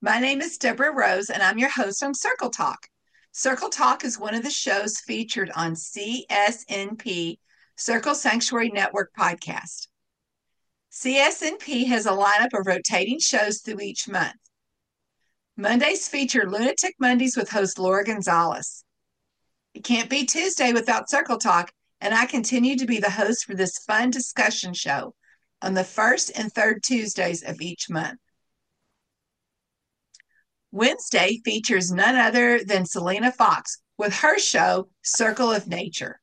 My name is Deborah Rose, and I'm your host on Circle Talk. Circle Talk is one of the shows featured on CSNP, Circle Sanctuary Network podcast. CSNP has a lineup of rotating shows through each month. Mondays feature Lunatic Mondays with host Laura Gonzalez. It can't be Tuesday without Circle Talk, and I continue to be the host for this fun discussion show on the first and third Tuesdays of each month. Wednesday features none other than Selena Fox with her show, Circle of Nature.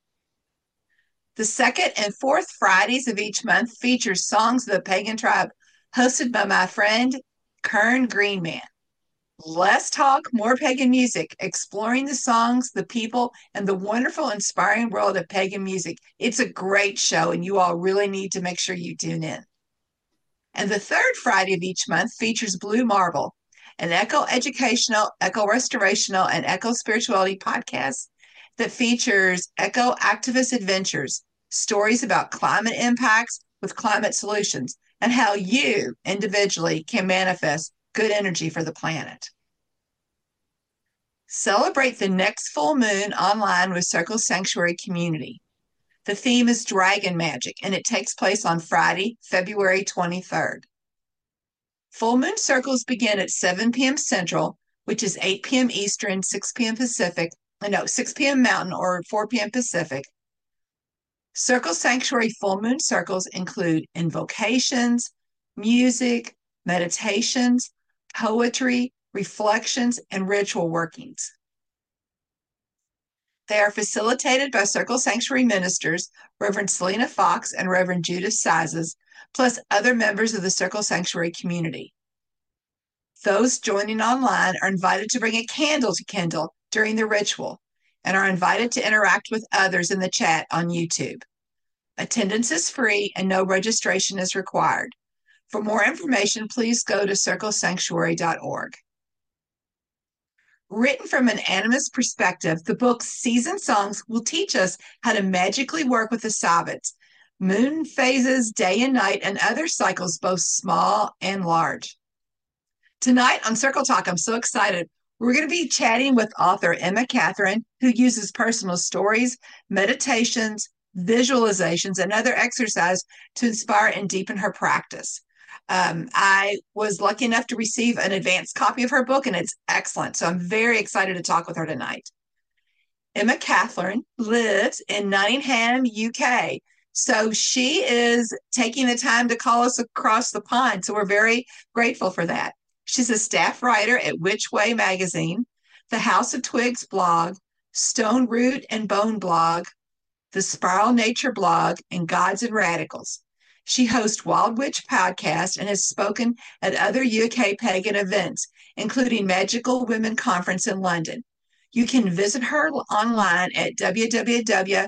The second and fourth Fridays of each month features Songs of the Pagan Tribe, hosted by my friend Kern Greenman. Less talk, more pagan music, exploring the songs, the people, and the wonderful, inspiring world of pagan music. It's a great show, and you all really need to make sure you tune in. And the third Friday of each month features Blue Marble, an eco educational, eco restorational, and eco spirituality podcast that features eco activist adventures, stories about climate impacts with climate solutions, and how you individually can manifest good energy for the planet. Celebrate the next full moon online with Circle Sanctuary Community. The theme is Dragon Magic, and it takes place on Friday, February 23rd. Full moon circles begin at 7 p.m. Central, which is 8 p.m. Eastern, 6 p.m. Pacific, uh, no, 6 p.m. Mountain or 4 p.m. Pacific. Circle Sanctuary full moon circles include invocations, music, meditations, poetry, reflections, and ritual workings. They are facilitated by Circle Sanctuary ministers, Reverend Selena Fox and Reverend Judith Sizes, plus other members of the Circle Sanctuary community. Those joining online are invited to bring a candle to Kindle during the ritual and are invited to interact with others in the chat on YouTube. Attendance is free and no registration is required. For more information, please go to circlesanctuary.org. Written from an animist perspective, the book Season Songs will teach us how to magically work with the Sabbats, moon phases, day and night, and other cycles, both small and large. Tonight on Circle Talk, I'm so excited. We're going to be chatting with author Emma Kathryn, who uses personal stories, meditations, visualizations, and other exercise to inspire and deepen her practice. Um, I was lucky enough to receive an advanced copy of her book, and it's excellent. So I'm very excited to talk with her tonight. Emma Kathryn lives in Nottingham, UK. So she is taking the time to call us across the pond. So we're very grateful for that. She's a staff writer at WitchWay Magazine, the House of Twigs blog, Stone Root and Bone blog, the Spiral Nature blog, and Gods and Radicals. She hosts Wild Witch podcast and has spoken at other UK pagan events, including Magical Women Conference in London. You can visit her online at www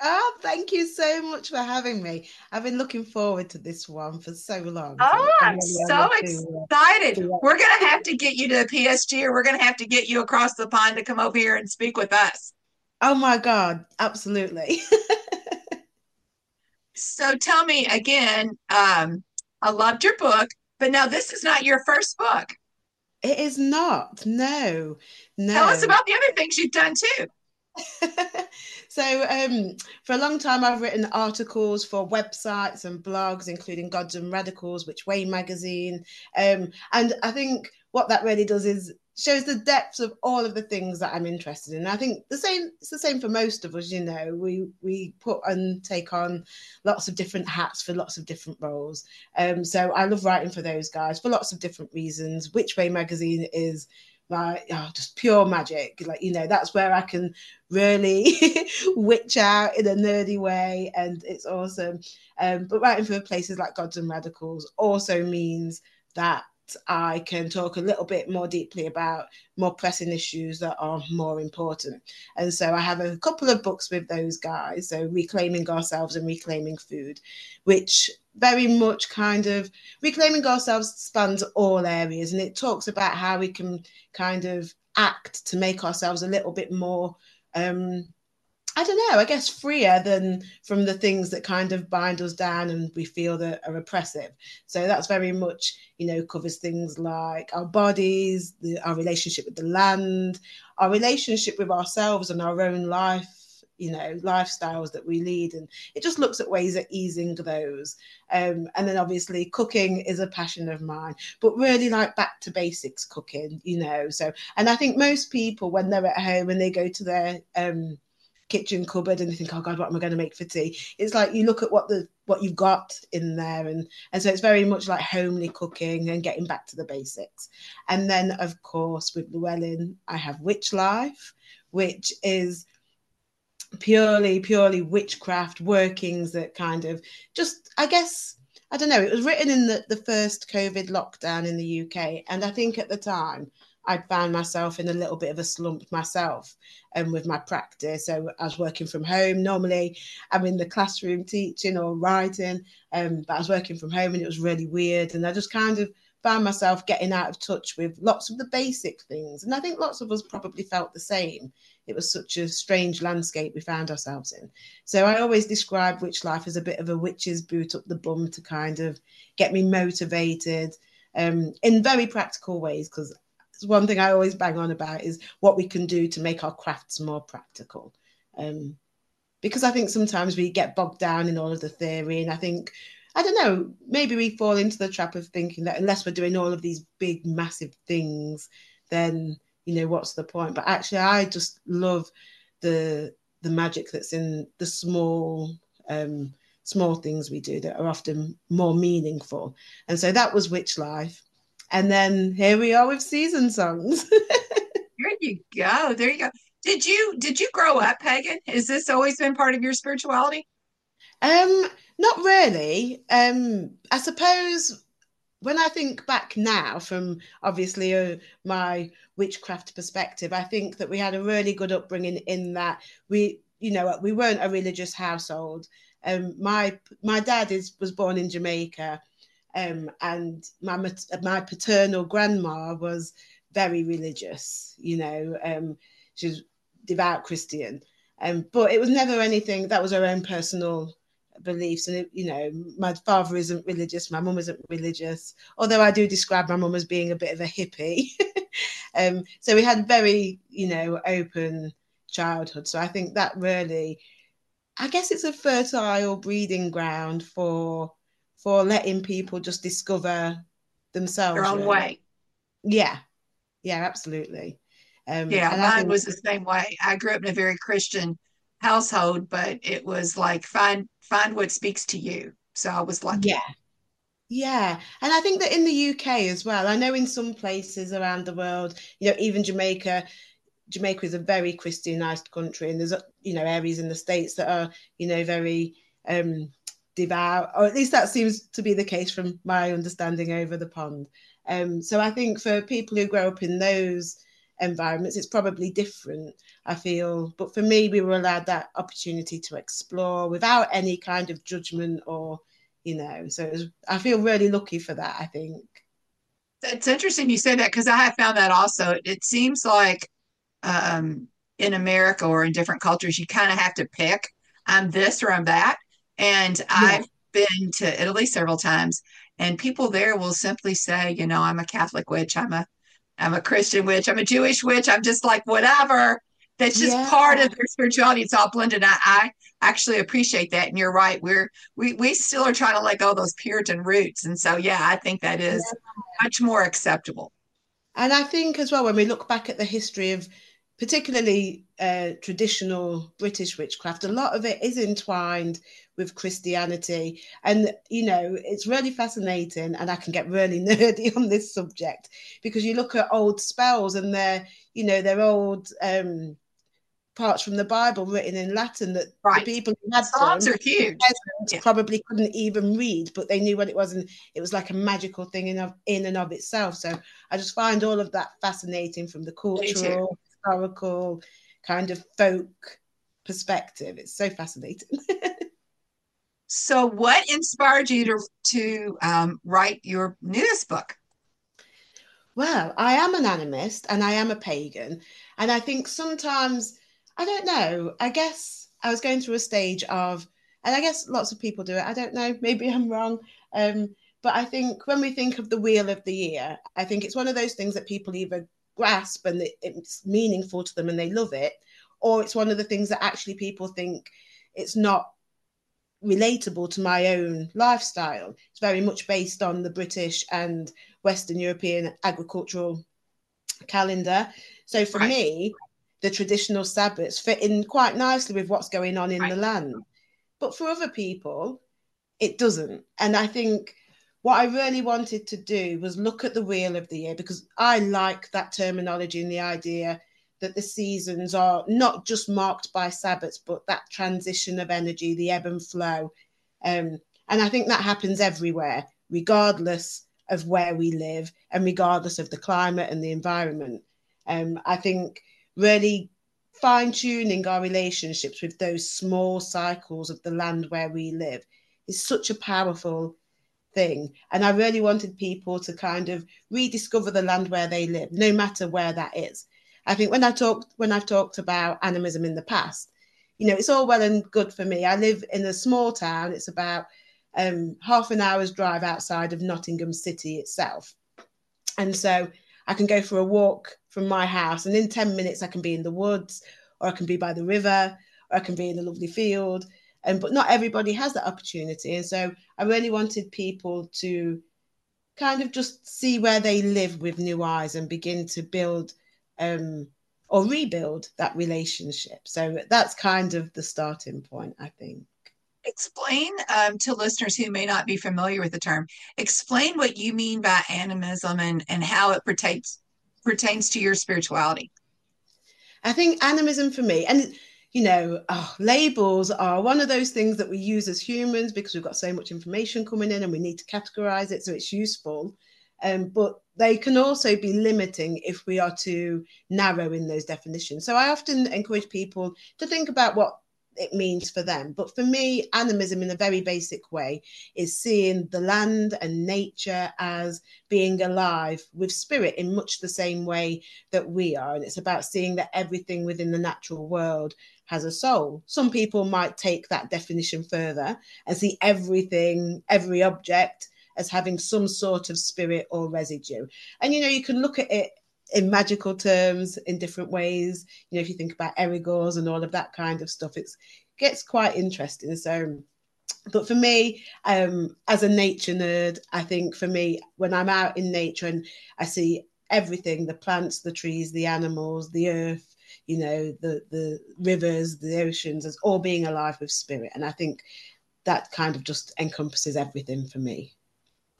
Oh, thank you so much for having me. I've been looking forward to this one for so long. Oh, so I'm, I'm so excited. To, uh, we're going to have to get you to PSG or we're going to have to get you across the pond to come over here and speak with us. Oh, my God. Absolutely. so tell me again, um, I loved your book, but now this is not your first book. It is not. No, no. Tell us about the other things you've done too. so um, for a long time i've written articles for websites and blogs including gods and radicals WitchWay magazine um, and i think what that really does is shows the depths of all of the things that I'm interested in. I think the same it's the same for most of us, you know. We we put and take on lots of different hats for lots of different roles. Um, so I love writing for those guys for lots of different reasons. WitchWay magazine is my oh, just pure magic. Like, you know, that's where I can really witch out in a nerdy way and it's awesome. Um, but writing for places like Gods and Radicals also means that I can talk a little bit more deeply about more pressing issues that are more important. And so I have a couple of books with those guys. So Reclaiming Ourselves and Reclaiming Food, which very much kind of reclaiming ourselves spans all areas and it talks about how we can kind of act to make ourselves a little bit more um I don't know, I guess freer than from the things that kind of bind us down and we feel that are oppressive. So that's very much, you know, covers things like our bodies, the, our relationship with the land, our relationship with ourselves and our own life, you know, lifestyles that we lead. And it just looks at ways of easing those. Um, and then obviously cooking is a passion of mine, but really like back to basics cooking, you know. So, and I think most people, when they're at home and they go to their, um, kitchen cupboard and you think, oh God, what am I going to make for tea? It's like you look at what the what you've got in there and and so it's very much like homely cooking and getting back to the basics. And then of course with Llewellyn, I have Witch Life, which is purely, purely witchcraft workings that kind of just I guess I don't know, it was written in the, the first COVID lockdown in the UK. And I think at the time I found myself in a little bit of a slump myself and um, with my practice. So I was working from home. Normally I'm in the classroom teaching or writing, um, but I was working from home and it was really weird. And I just kind of found myself getting out of touch with lots of the basic things. And I think lots of us probably felt the same. It was such a strange landscape we found ourselves in. So I always describe witch life as a bit of a witch's boot up the bum to kind of get me motivated um, in very practical ways because one thing I always bang on about is what we can do to make our crafts more practical. Um, because I think sometimes we get bogged down in all of the theory, and I think I don't know, maybe we fall into the trap of thinking that unless we're doing all of these big, massive things, then you know what's the point? But actually, I just love the the magic that's in the small um, small things we do that are often more meaningful. And so that was Witch Life. And then here we are with season songs. there you go. There you go. Did you did you grow up pagan? Has this always been part of your spirituality? Um, not really. Um, I suppose when I think back now, from obviously uh, my witchcraft perspective, I think that we had a really good upbringing in that we, you know, we weren't a religious household. Um, my my dad is was born in Jamaica, um, and my my paternal grandma was very religious. You know, um, she was devout Christian, um, but it was never anything that was her own personal beliefs. And it, you know, my father isn't religious, my mum isn't religious. Although I do describe my mum as being a bit of a hippie. um, so we had very, you know, open childhood. So I think that really, I guess it's a fertile breeding ground for for letting people just discover themselves their own really. way. Yeah, yeah, absolutely. Um, yeah, mine think- was the same way. I grew up in a very Christian household, but it was like find find what speaks to you. So I was like, Yeah. Yeah. And I think that in the UK as well, I know in some places around the world, you know, even Jamaica, Jamaica is a very Christianized country, and there's you know areas in the states that are you know very um, devout, or at least that seems to be the case from my understanding over the pond. Um, so I think for people who grow up in those environments, it's probably different, I feel. But for me, we were allowed that opportunity to explore without any kind of judgment or, you know, so was, I feel really lucky for that, I think. It's interesting you say that because I have found that also. It seems like um, in America or in different cultures, you kind of have to pick I'm this or I'm that. And yeah. I've been to Italy several times, and people there will simply say, you know, I'm a Catholic witch, I'm a I'm a Christian witch, I'm a Jewish witch, I'm just like whatever. That's just yeah. part of their spirituality. It's all blended. I, I actually appreciate that. And you're right. We're we we still are trying to let go those Puritan roots. And so yeah, I think that is yeah. much more acceptable. And I think as well, when we look back at the history of particularly uh, traditional British witchcraft, a lot of it is entwined with Christianity. And, you know, it's really fascinating. And I can get really nerdy on this subject because you look at old spells and they're, you know, they're old um, parts from the Bible written in Latin that right. the people who had Psalms them, are huge. Yeah. Probably couldn't even read, but they knew what it was, and it was like a magical thing in of in and of itself. So I just find all of that fascinating from the cultural, historical, kind of folk perspective. It's so fascinating. so, what inspired you to to um, write your newest book? Well, I am an animist and I am a pagan, and I think sometimes I don't know. I guess I was going through a stage of, and I guess lots of people do it. I don't know. Maybe I'm wrong. Um, but I think when we think of the wheel of the year, I think it's one of those things that people either grasp and it's meaningful to them and they love it, or it's one of the things that actually people think it's not relatable to my own lifestyle. It's very much based on the British and Western European agricultural calendar. So for right. me, the traditional Sabbats fit in quite nicely with what's going on in right. the land. But for other people, it doesn't. And I think what I really wanted to do was look at the wheel of the year because I like that terminology and the idea that the seasons are not just marked by Sabbats, but that transition of energy, the ebb and flow. Um, and I think that happens everywhere, regardless of where we live and regardless of the climate and the environment. Um, I think really fine tuning our relationships with those small cycles of the land where we live is such a powerful thing. And I really wanted people to kind of rediscover the land where they live, no matter where that is. I think when I talked when I've talked about animism in the past, you know, it's all well and good for me. I live in a small town. It's about um, half an hour's drive outside of Nottingham City itself, and so I can go for a walk from my house, and in 10 minutes, I can be in the woods, or I can be by the river, or I can be in a lovely field. And but not everybody has that opportunity. And so I really wanted people to kind of just see where they live with new eyes and begin to build um, or rebuild that relationship. So that's kind of the starting point, I think. Explain um, to listeners who may not be familiar with the term, explain what you mean by animism and, and how it pertains pertains to your spirituality? I think animism for me, and you know, oh, labels are one of those things that we use as humans because we've got so much information coming in and we need to categorize it so it's useful. Um, but they can also be limiting if we are too narrow in those definitions. So I often encourage people to think about what it means for them. But for me, animism in a very basic way is seeing the land and nature as being alive with spirit in much the same way that we are. And it's about seeing that everything within the natural world has a soul. Some people might take that definition further and see everything, every object as having some sort of spirit or residue. And you know, you can look at it in magical terms in different ways. You know, if you think about egregores and all of that kind of stuff, it gets quite interesting. So, but for me, um, as a nature nerd, I think for me, when I'm out in nature and I see everything the plants, the trees, the animals, the earth, you know, the, the rivers, the oceans, as all being alive with spirit. And I think that kind of just encompasses everything for me.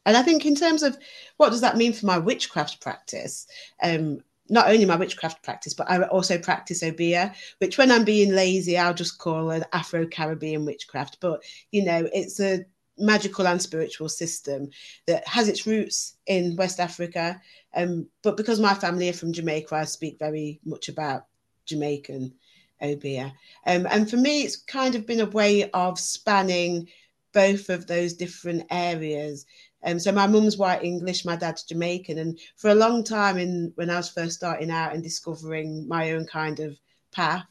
And I think in terms of what does that mean for my witchcraft practice, um, not only my witchcraft practice, but I also practice Obeah, which when I'm being lazy, I'll just call an Afro Caribbean witchcraft. But, you know, it's a magical and spiritual system that has its roots in West Africa. Um, but because my family are from Jamaica, I speak very much about Jamaican Obeah. Um, and for me, it's kind of been a way of spanning both of those different areas um, so my mum's white English, my dad's Jamaican, and for a long time, in when I was first starting out and discovering my own kind of path,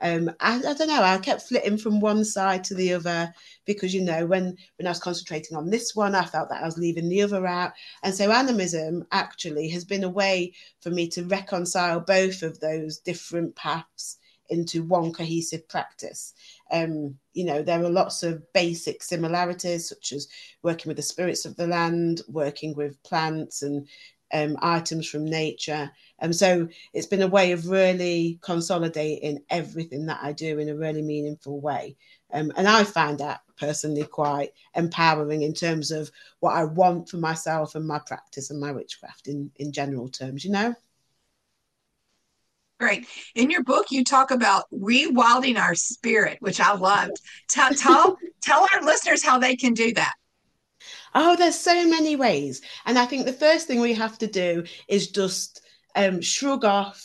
um, I, I, don't know. I kept flitting from one side to the other because you know when when I was concentrating on this one, I felt that I was leaving the other out, and so animism actually has been a way for me to reconcile both of those different paths into one cohesive practice. Um, you know, there are lots of basic similarities, such as working with the spirits of the land, working with plants and um, items from nature. And um, so it's been a way of really consolidating everything that I do in a really meaningful way. Um, and I find that personally quite empowering in terms of what I want for myself and my practice and my witchcraft in, in general terms, you know? Great. In your book, you talk about rewilding our spirit, which I loved. Tell, tell, tell our listeners how they can do that. Oh, there's so many ways. And I think the first thing we have to do is just um, shrug off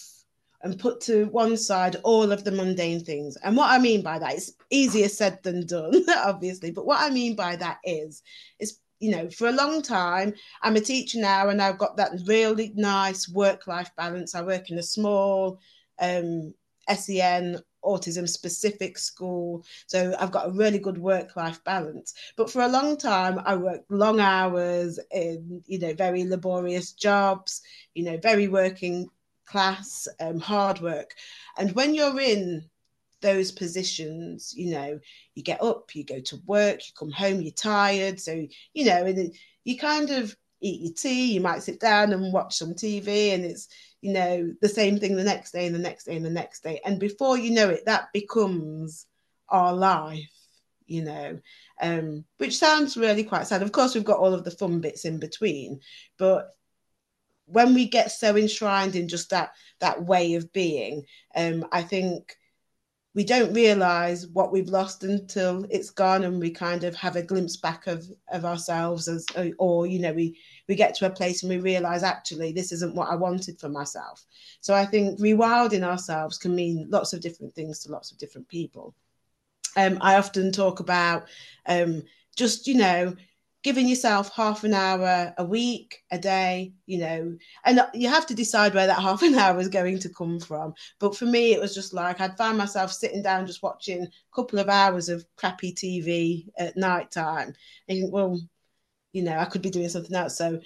and put to one side all of the mundane things. And what I mean by that is easier said than done, obviously. But what I mean by that is, is you know, for a long time, I'm a teacher now, and I've got that really nice work-life balance. I work in a small um, SEN autism specific school. So I've got a really good work life balance. But for a long time, I worked long hours in, you know, very laborious jobs, you know, very working class, um, hard work. And when you're in those positions, you know, you get up, you go to work, you come home, you're tired. So, you know, and you kind of eat your tea, you might sit down and watch some TV, and it's, you know, the same thing the next day and the next day and the next day. And before you know it, that becomes our life, you know, um, which sounds really quite sad. Of course, we've got all of the fun bits in between, but when we get so enshrined in just that that way of being, um, I think we don't realize what we've lost until it's gone and we kind of have a glimpse back of of ourselves as or you know we we get to a place and we realize actually this isn't what i wanted for myself. So i think rewilding ourselves can mean lots of different things to lots of different people. Um, i often talk about um, just you know giving yourself half an hour a week, a day, you know, and you have to decide where that half an hour is going to come from. But for me, it was just like I'd find myself sitting down just watching a couple of hours of crappy TV at night time. And well, you know, I could be doing something else. So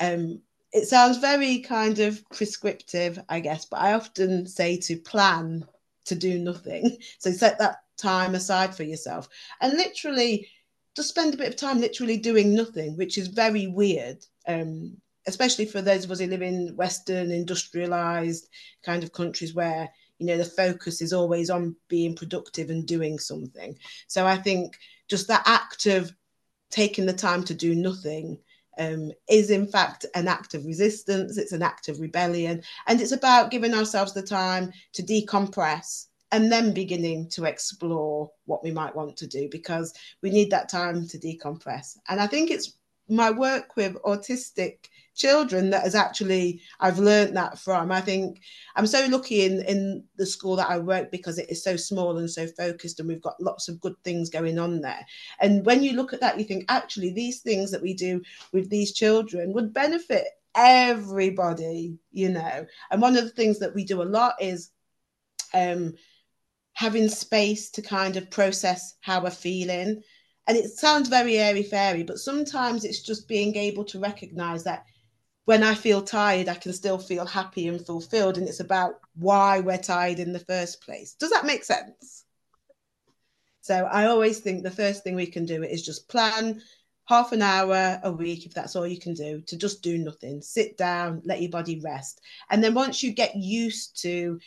um, it sounds very kind of prescriptive, I guess, but I often say to plan to do nothing. So set that time aside for yourself. And literally, just spend a bit of time literally doing nothing, which is very weird. Um, especially for those of us who live in Western industrialized kind of countries where you know the focus is always on being productive and doing something. So I think just that act of taking the time to do nothing um, is in fact an act of resistance. It's an act of rebellion, and it's about giving ourselves the time to decompress and then beginning to explore what we might want to do because we need that time to decompress. And I think it's my work with autistic children that has actually I've learned that from. I think I'm so lucky in in the school that I work because it is so small and so focused and we've got lots of good things going on there. And when you look at that you think actually these things that we do with these children would benefit everybody, you know. And one of the things that we do a lot is um having space to kind of process how we're feeling. And it sounds very airy fairy, but sometimes it's just being able to recognize that when I feel tired, I can still feel happy and fulfilled. And it's about why we're tired in the first place. Does that make sense? So I always think the first thing we can do is just plan half an hour a week, if that's all you can do, to just do nothing. Sit down, let your body rest. And then once you get used to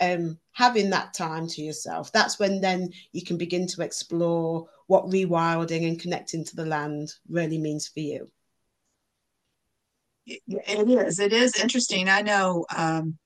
um, having that time to yourself, that's when then you can begin to explore what rewilding and connecting to the land really means for you. It is. It is interesting. I know um,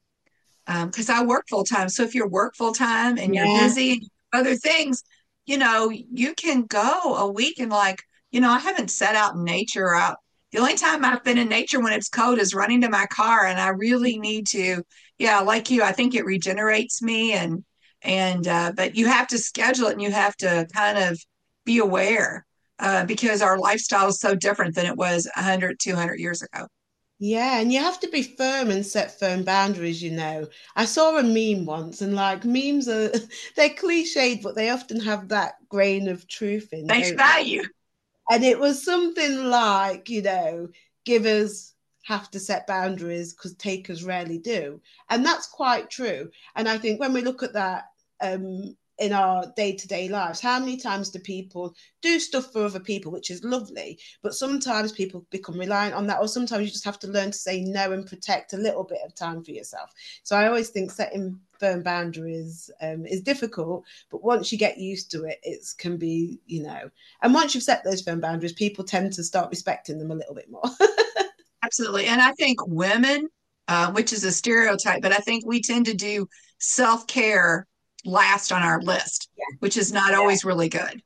because um, I work full time. So if you're work full time and you're busy and other things, you know, you can go a week and like, you know, I haven't set out in nature out. The only time I've been in nature when it's cold is running to my car, and I really need to yeah, like you, I think it regenerates me and and uh, but you have to schedule it and you have to kind of be aware uh, because our lifestyle is so different than it was 100 200 years ago. Yeah and you have to be firm and set firm boundaries you know. I saw a meme once and like memes are they're cliched but they often have that grain of truth in they value. And it was something like you know give us have to set boundaries because takers rarely do. And that's quite true. And I think when we look at that, um, in our day-to-day lives how many times do people do stuff for other people which is lovely but sometimes people become reliant on that or sometimes you just have to learn to say no and protect a little bit of time for yourself so i always think setting firm boundaries um, is difficult but once you get used to it it can be you know and once you've set those firm boundaries people tend to start respecting them a little bit more absolutely and i think women uh, which is a stereotype but i think we tend to do self-care last on our list, yeah. which is not yeah. always really good.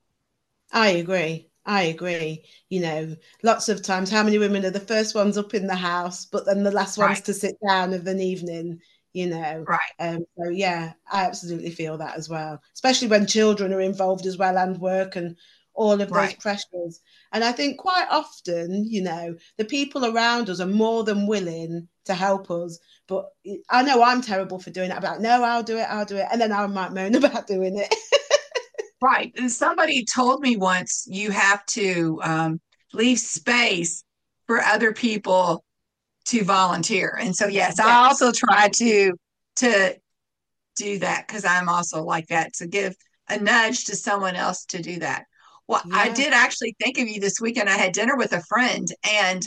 I agree. I agree. You know, lots of times, how many women are the first ones up in the house, but then the last ones right. to sit down of an evening? You know, right? Um, so yeah, I absolutely feel that as well, especially when children are involved as well and work and all of those pressures. And I think quite often, you know, the people around us are more than willing to help us. But I know I'm terrible for doing it. About no, I'll do it, I'll do it, and then I might moan about doing it. right. And somebody told me once you have to um, leave space for other people to volunteer. And so yes, yes. I also try to to do that because I'm also like that to give a nudge to someone else to do that. Well, yeah. I did actually think of you this weekend. I had dinner with a friend and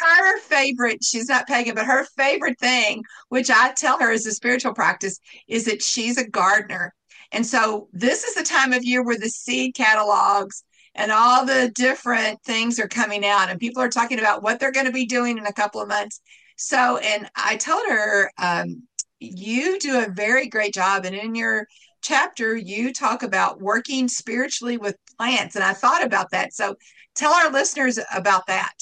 her favorite, she's not pagan, but her favorite thing, which I tell her is a spiritual practice, is that she's a gardener. And so this is the time of year where the seed catalogs and all the different things are coming out, and people are talking about what they're going to be doing in a couple of months. So, and I told her, um, you do a very great job. And in your chapter, you talk about working spiritually with plants. And I thought about that. So tell our listeners about that.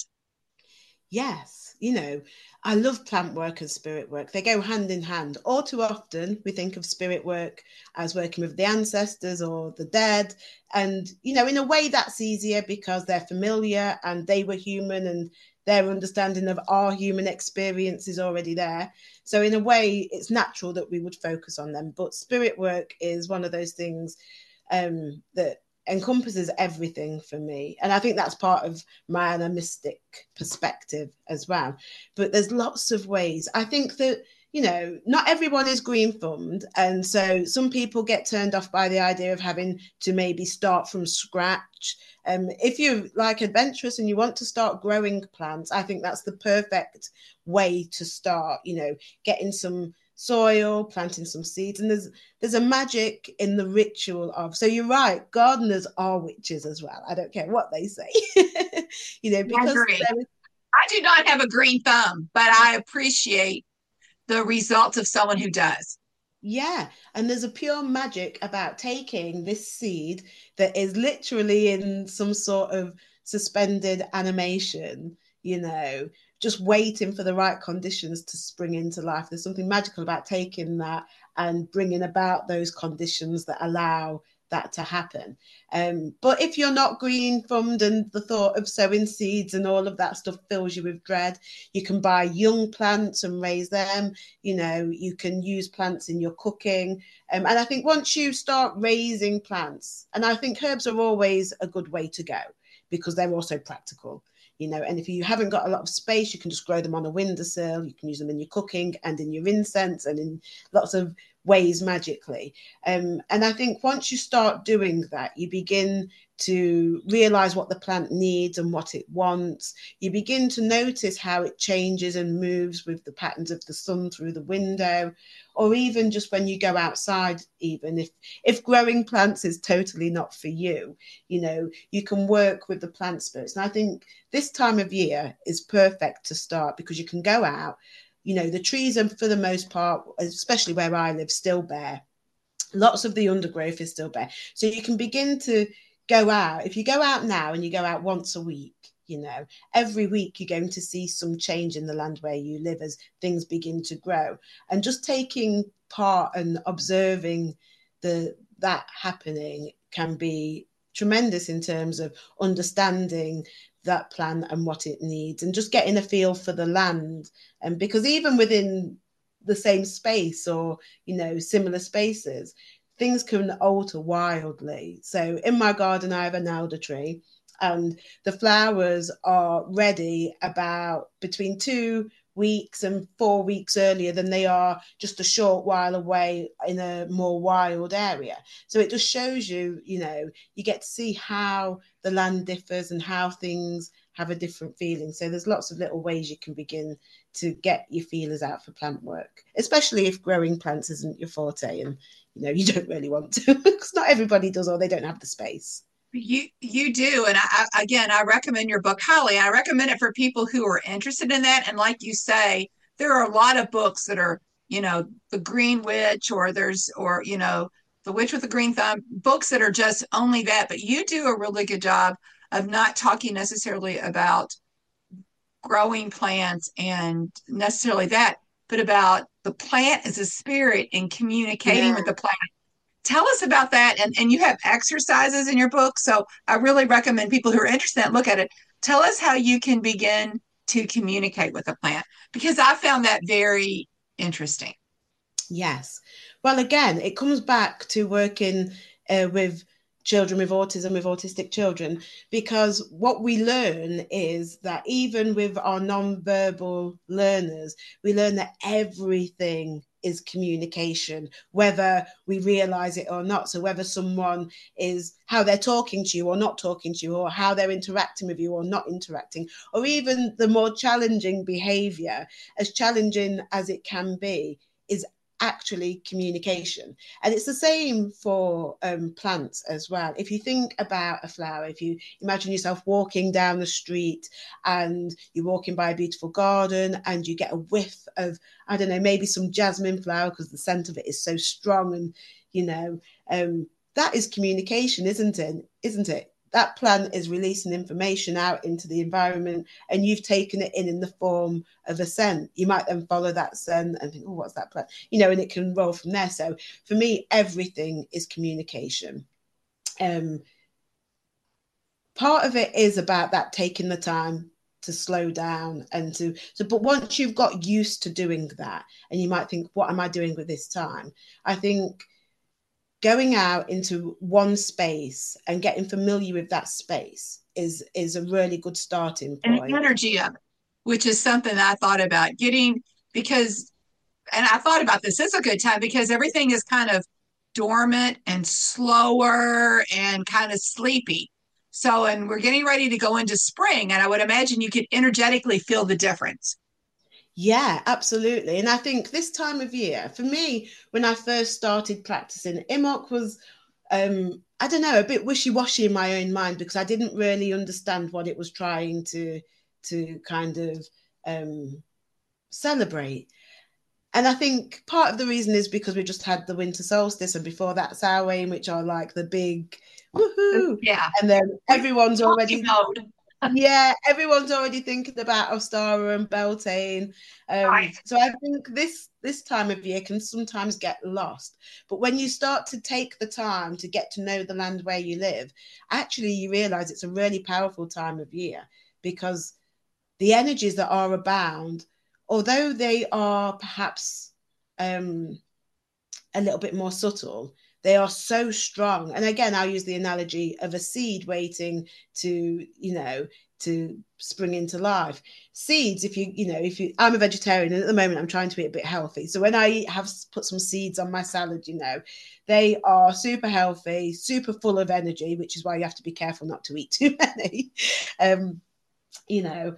Yes, you know, I love plant work and spirit work. They go hand in hand. All too often, we think of spirit work as working with the ancestors or the dead. And, you know, in a way, that's easier because they're familiar and they were human and their understanding of our human experience is already there. So, in a way, it's natural that we would focus on them. But spirit work is one of those things um, that encompasses everything for me. And I think that's part of my animistic perspective as well. But there's lots of ways. I think that, you know, not everyone is green thumbed. And so some people get turned off by the idea of having to maybe start from scratch. Um, if you're like adventurous and you want to start growing plants, I think that's the perfect way to start, you know, getting some soil, planting some seeds, and there's there's a magic in the ritual of. So you're right, gardeners are witches as well. I don't care what they say, you know, because I, I do not have a green thumb, but I appreciate the results of someone who does. Yeah, and there's a pure magic about taking this seed that is literally in some sort of suspended animation, you know, just waiting for the right conditions to spring into life. There's something magical about taking that and bringing about those conditions that allow that to happen. Um, but if you're not green thumbed and the thought of sowing seeds and all of that stuff fills you with dread, you can buy young plants and raise them. You know, you can use plants in your cooking. Um, and I think once you start raising plants, and I think herbs are always a good way to go because they're also practical you know and if you haven't got a lot of space you can just grow them on a windowsill you can use them in your cooking and in your incense and in lots of ways magically um, and i think once you start doing that you begin to realize what the plant needs and what it wants. You begin to notice how it changes and moves with the patterns of the sun through the window, or even just when you go outside, even if if growing plants is totally not for you, you know, you can work with the plant spirits. And I think this time of year is perfect to start because you can go out. You know, the trees are for the most part, especially where I live, still bare. Lots of the undergrowth is still bare. So you can begin to go out, if you go out now and you go out once a week, you know, every week you're going to see some change in the land where you live as things begin to grow. And just taking part and observing the that happening can be tremendous in terms of understanding that plan and what it needs and just getting a feel for the land and because even within the same space or you know similar spaces things can alter wildly. So in my garden, I have an elder tree, and the flowers are ready about between two weeks and four weeks earlier than they are just a short while away in a more wild area. So it just shows you, you know, you get to see how the land differs and how things have a different feeling. So there's lots of little ways you can begin to get your feelers out for plant work, especially if growing plants isn't your forte and you know you don't really want to because not everybody does or they don't have the space. You you do, and I, again, I recommend your book highly. I recommend it for people who are interested in that. And like you say, there are a lot of books that are, you know, the Green Witch, or there's, or you know, the Witch with the Green Thumb, books that are just only that. But you do a really good job of not talking necessarily about growing plants and necessarily that, but about the plant as a spirit and communicating yeah. with the plant tell us about that and, and you have exercises in your book so i really recommend people who are interested in look at it. Tell us how you can begin to communicate with a plant because i found that very interesting. Yes. Well again it comes back to working uh, with children with autism with autistic children because what we learn is that even with our non-verbal learners we learn that everything is communication whether we realize it or not. So whether someone is how they're talking to you or not talking to you or how they're interacting with you or not interacting or even the more challenging behavior as challenging as it can be is actually communication. And it's the same for um, plants as well. If you think about a flower, if you imagine yourself walking down the street and you're walking by a beautiful garden and you get a whiff of, I don't know, maybe some jasmine flower because the scent of it is so strong and, you know, um, that is communication, isn't it? Isn't it? That plant is releasing information out into the environment and you've taken it in in the form of a scent. You might then follow that scent and think oh what's that plant? You know and it can roll from there. So for me everything is communication. Um part of it is about that taking the time to slow down and to so but once you've got used to doing that and you might think what am i doing with this time? I think going out into one space and getting familiar with that space is is a really good starting point. And energy of it, which is something I thought about getting because and I thought about this. It's a good time because everything is kind of dormant and slower and kind of sleepy. So, and we're getting ready to go into spring, and I would imagine you could energetically feel the difference. Yeah, absolutely. And I think this time of year, for me, when I first started practicing, Imbolc was, um, I don't know, a bit wishy-washy in my own mind because I didn't really understand what it was trying to to kind of um, celebrate. And I think part of the reason is because we just had the winter solstice, and before that, Samhain, which are like the big woohoo. Yeah. And then everyone's already mode yeah, everyone's already thinking about Ostara and Beltane. Um, right. So I think this this time of year can sometimes get lost. But when you start to take the time to get to know the land where you live, actually you realize it's a really powerful time of year because the energies that are abound, although they are perhaps um, a little bit more subtle, they are so strong. And again i'll use the analogy of a seed waiting to you know to spring into life. Seeds if you you know if you i'm a vegetarian and at the moment i'm trying to be a bit healthy. So when i have put some seeds on my salad you know they are super healthy super full of energy which is why you have to be careful not to eat too many. Um you know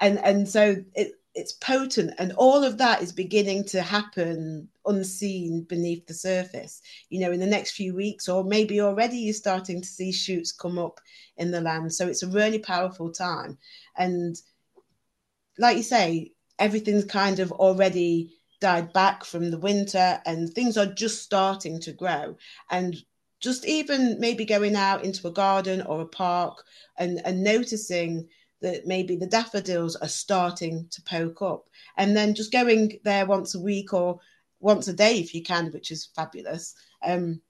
and and so it it's potent and all of that is beginning to happen unseen beneath the surface. You know in the next few weeks or maybe already you're starting to see shoots come up in the land. So it's a really powerful time. And like you say everything's kind of already died back from the winter and things are just starting to grow. And just even maybe going out into a garden or a park and, and noticing that maybe the daffodils are starting to poke up. And then just going there once a week or once a day if you can which is fabulous um,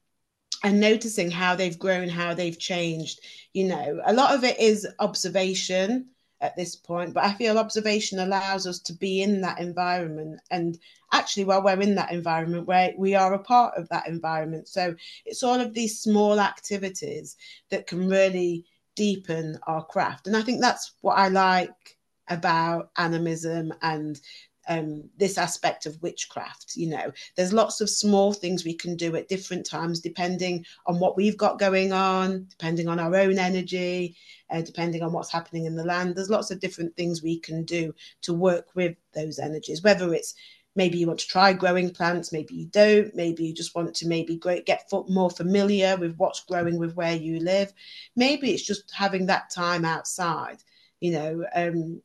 and noticing how they've grown how they've changed you know. A lot of it is observation at this point but i feel observation allows us to be in that environment. And actually while we're in that environment where we are a part of that environment. So it's all of these small activities that can really deepen our craft. And I think that's what I like about animism and um, this aspect of witchcraft. You know, there's lots of small things we can do at different times, depending on what we've got going on, depending on our own energy, uh, depending on what's happening in the land. There's lots of different things we can do to work with those energies, whether it's maybe you want to try growing plants maybe you don't maybe you just want to maybe get more familiar with what's growing with where you live maybe it's just having that time outside you know um,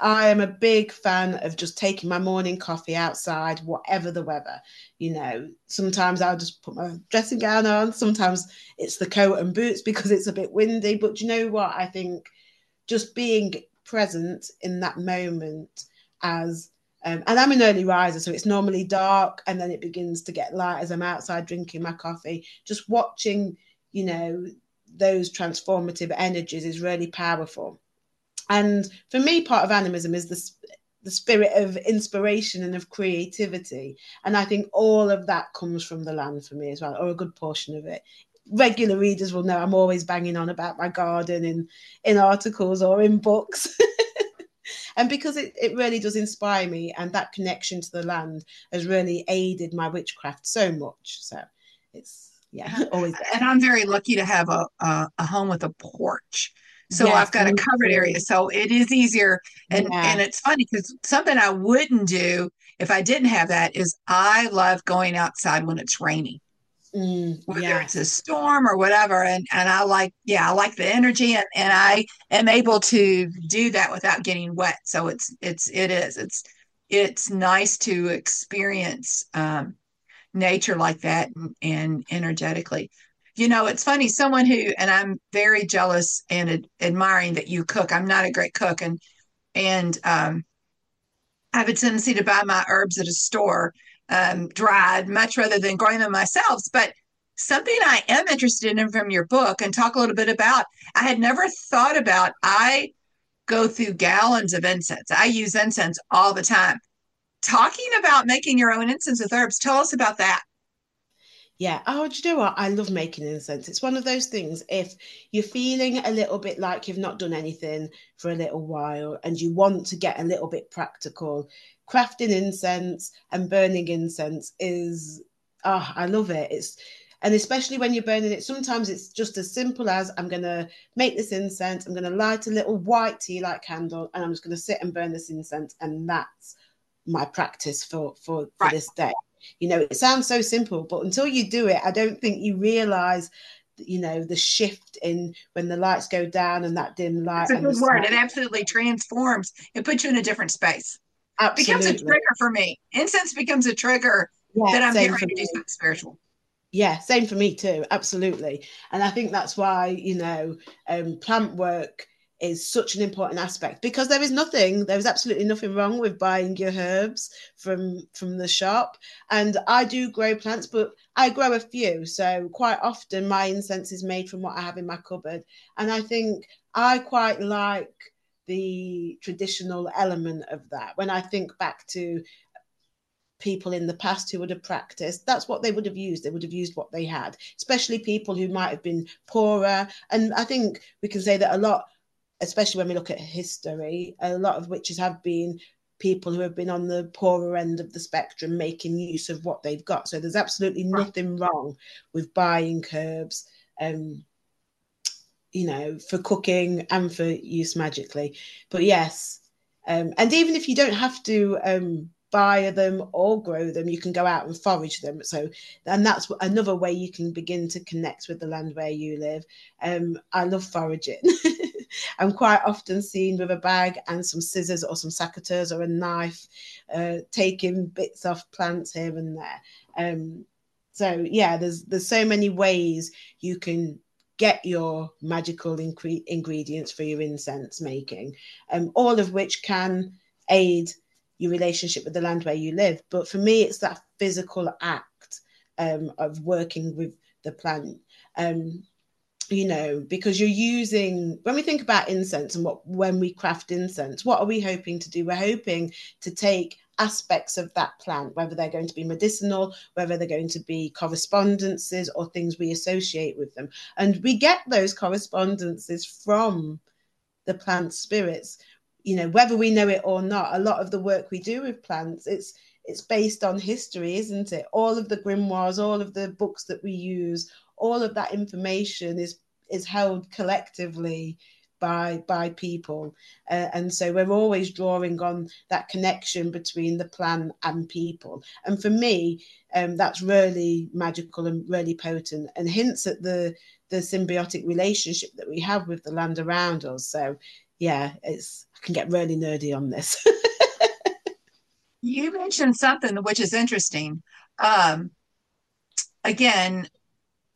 I am a big fan of just taking my morning coffee outside, whatever the weather. You know, sometimes I'll just put my dressing gown on. Sometimes it's the coat and boots because it's a bit windy. But you know what? I think just being present in that moment as um, and I'm an early riser, so it's normally dark and then it begins to get light as I'm outside drinking my coffee. Just watching, you know, those transformative energies is really powerful. And for me, part of animism is the, the spirit of inspiration and of creativity. And I think all of that comes from the land for me as well, or a good portion of it. Regular readers will know I'm always banging on about my garden in, in articles or in books. and because it, it really does inspire me, and that connection to the land has really aided my witchcraft so much. So it's, yeah, always. And I'm very lucky to have a, a, a home with a porch so yes, I've got a covered area. So it is easier. And yeah. and it's funny because something I wouldn't do if I didn't have that is I love going outside when it's raining. Mm, whether yeah. it's a storm or whatever. And and I like, yeah, I like the energy and, and I am able to do that without getting wet. So it's it's it is. It's it's nice to experience um, nature like that and, and energetically you know, it's funny, someone who, and I'm very jealous and ad- admiring that you cook. I'm not a great cook and, and, um, I have a tendency to buy my herbs at a store, um, dried much rather than growing them myself. But something I am interested in from your book and talk a little bit about, I had never thought about, I go through gallons of incense. I use incense all the time. Talking about making your own incense with herbs, tell us about that. Yeah. Oh, do you know what? I love making incense. It's one of those things. If you're feeling a little bit like you've not done anything for a little while and you want to get a little bit practical, crafting incense and burning incense is, oh, I love it. It's, and especially when you're burning it, sometimes it's just as simple as I'm going to make this incense, I'm going to light a little white tea light candle, and I'm just going to sit and burn this incense. And that's my practice for, for, for right. this day. You know, it sounds so simple, but until you do it, I don't think you realize you know the shift in when the lights go down and that dim light. It's a good word. It absolutely transforms. It puts you in a different space. Absolutely. Becomes a trigger for me. Incense becomes a trigger yeah, that I'm getting ready to do something spiritual. Yeah, same for me too. Absolutely. And I think that's why, you know, um, plant work is such an important aspect because there is nothing there is absolutely nothing wrong with buying your herbs from from the shop. And i do grow plants but i grow a few. So quite often my incense is made from what i have in my cupboard. And i think i quite like the traditional element of that. When i think back to people in the past who would have practiced that's what they would have used. They would have used what they had especially people who might have been poorer. And i think we can say that a lot especially when we look at history, a lot of witches have been people who have been on the poorer end of the spectrum making use of what they've got. So there's absolutely nothing wrong with buying herbs, um, you know, for cooking and for use magically. But yes, um, and even if you don't have to um, buy them or grow them you can go out and forage them so and that's another way you can begin to connect with the land where you live um i love foraging i'm quite often seen with a bag and some scissors or some secateurs or a knife uh, taking bits off plants here and there um so yeah there's there's so many ways you can get your magical incre- ingredients for your incense making um all of which can aid your relationship with the land where you live. But for me, it's that physical act um, of working with the plant. Um, you know, because you're using when we think about incense and what when we craft incense, what are we hoping to do? We're hoping to take aspects of that plant, whether they're going to be medicinal, whether they're going to be correspondences or things we associate with them. And we get those correspondences from the plant spirits you know whether we know it or not a lot of the work we do with plants it's it's based on history isn't it all of the grimoires all of the books that we use all of that information is is held collectively by by people. Uh, and so we're always drawing on that connection between the plan and people. And for me um, that's really magical and really potent. And hints at the the symbiotic relationship that we have with the land around us. So yeah it's i can get really nerdy on this. You mentioned something which is interesting. Um, again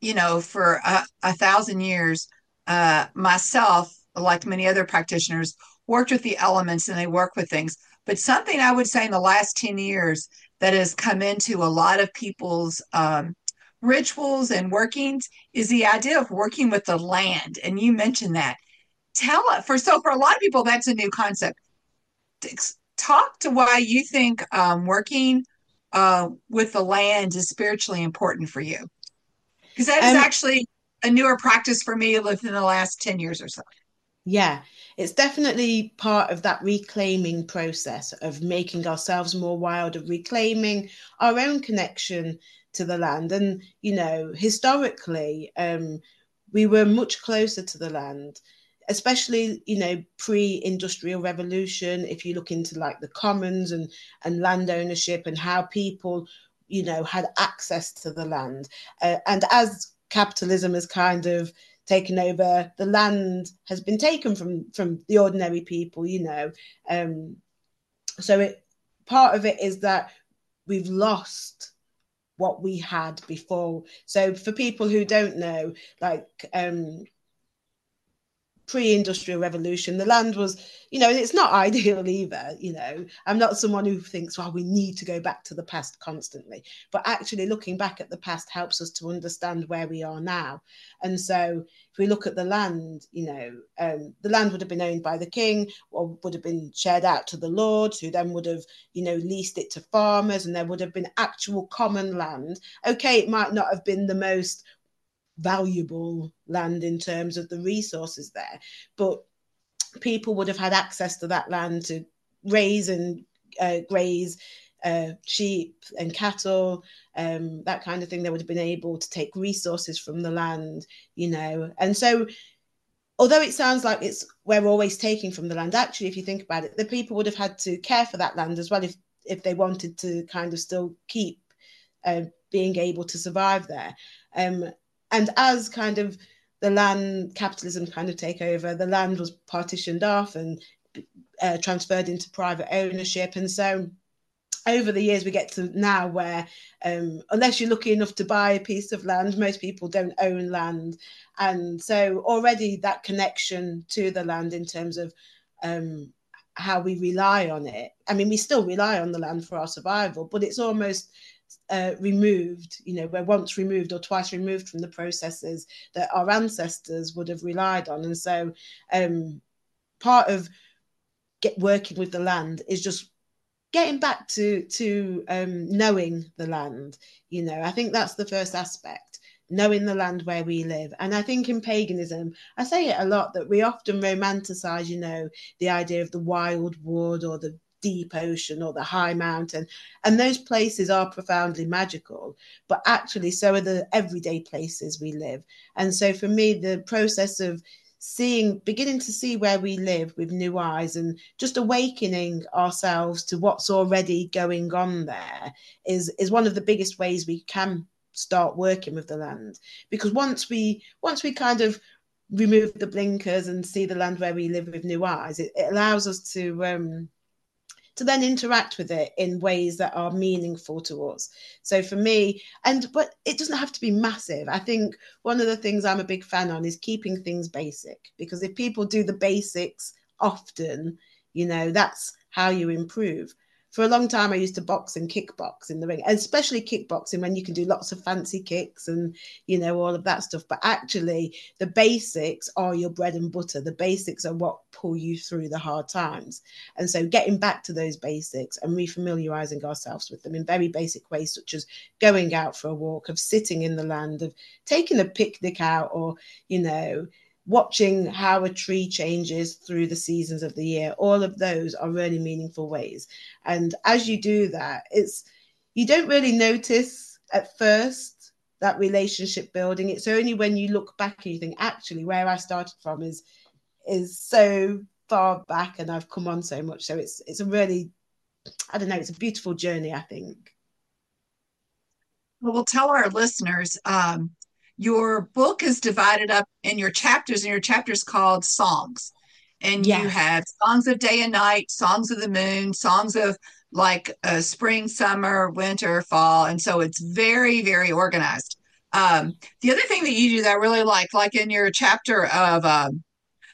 you know for a, a thousand years uh, myself like many other practitioners, worked with the elements and they work with things. But something I would say in the last 10 years that has come into a lot of people's um, rituals and workings is the idea of working with the land. And you mentioned that. Tell us, for so for a lot of people, that's a new concept. Talk to why you think um, working uh, with the land is spiritually important for you. Because that is um, actually a newer practice for me within the last 10 years or so. Yeah, it's definitely part of that reclaiming process of making ourselves more wild, of reclaiming our own connection to the land. And, you know, historically, um, we were much closer to the land, especially, you know, pre industrial revolution. If you look into like the commons and, and land ownership and how people, you know, had access to the land. Uh, and as capitalism has kind of taken over. The land has been taken from from the ordinary people, you know. Um, so it part of it is that we've lost what we had before. So for people who don't know, like um, pre-industrial revolution. The land was you know it's not ideal either you know. I'm not someone who thinks well we need to go back to the past constantly. But actually looking back at the past helps us to understand where we are now. And so if we look at the land you know um, the land would have been owned by the king or would have been shared out to the lords who then would have you know leased it to farmers and there would have been actual common land. Okay it might not have been the most valuable land in terms of the resources there. But people would have had access to that land to raise and uh, graze uh, sheep and cattle, um, that kind of thing. They would have been able to take resources from the land, you know. And so, although it sounds like it's we're always taking from the land, actually, if you think about it, the people would have had to care for that land as well if if they wanted to kind of still keep uh, being able to survive there. Um, and as kind of the land capitalism kind of take over, the land was partitioned off and uh, transferred into private ownership. And so over the years, we get to now where, um, unless you're lucky enough to buy a piece of land, most people don't own land. And so already that connection to the land in terms of um, how we rely on it. I mean, we still rely on the land for our survival, but it's almost uh, removed, you know, we're once removed or twice removed from the processes that our ancestors would have relied on. And so um, part of get working with the land is just getting back to to um, knowing the land. You know, I think that's the first aspect knowing the land where we live. And I think in paganism, I say it a lot that we often romanticize, you know, the idea of the wild wood or the deep ocean or the high mountain. And those places are profoundly magical, but actually, so are the everyday places we live. And so for me, the process of seeing beginning to see where we live with new eyes and just awakening ourselves to what's already going on there is is one of the biggest ways we can start working with the land because once we once we kind of remove the blinkers and see the land where we live with new eyes it, it allows us to um to then interact with it in ways that are meaningful to us. So for me, and but it doesn't have to be massive. I think one of the things I'm a big fan on is keeping things basic because if people do the basics often, you know, that's how you improve for a long time I used to box and kickbox in the ring, especially kickboxing when you can do lots of fancy kicks and you know all of that stuff. But actually, the basics are your bread and butter. The basics are what pull you through the hard times. And so, getting back to those basics and refamiliarizing ourselves with them in very basic ways, such as going out for a walk, of sitting in the land, of taking a picnic out, or you know watching how a tree changes through the seasons of the year. All of those are really meaningful ways. And as you do that it's you don't really notice at first that relationship building. It's only when you look back and you think actually where i started from is is so far back and i've come on so much. So it's it's a really i don't know it's a beautiful journey i think. Well we'll tell our listeners um, your book is divided up in your chapters, and your chapters called songs. And you have songs of day and night, songs of the moon, songs of like uh, spring, summer, winter, fall. And so it's very, very organized. Um, the other thing that you do that I really like, like in your chapter of um,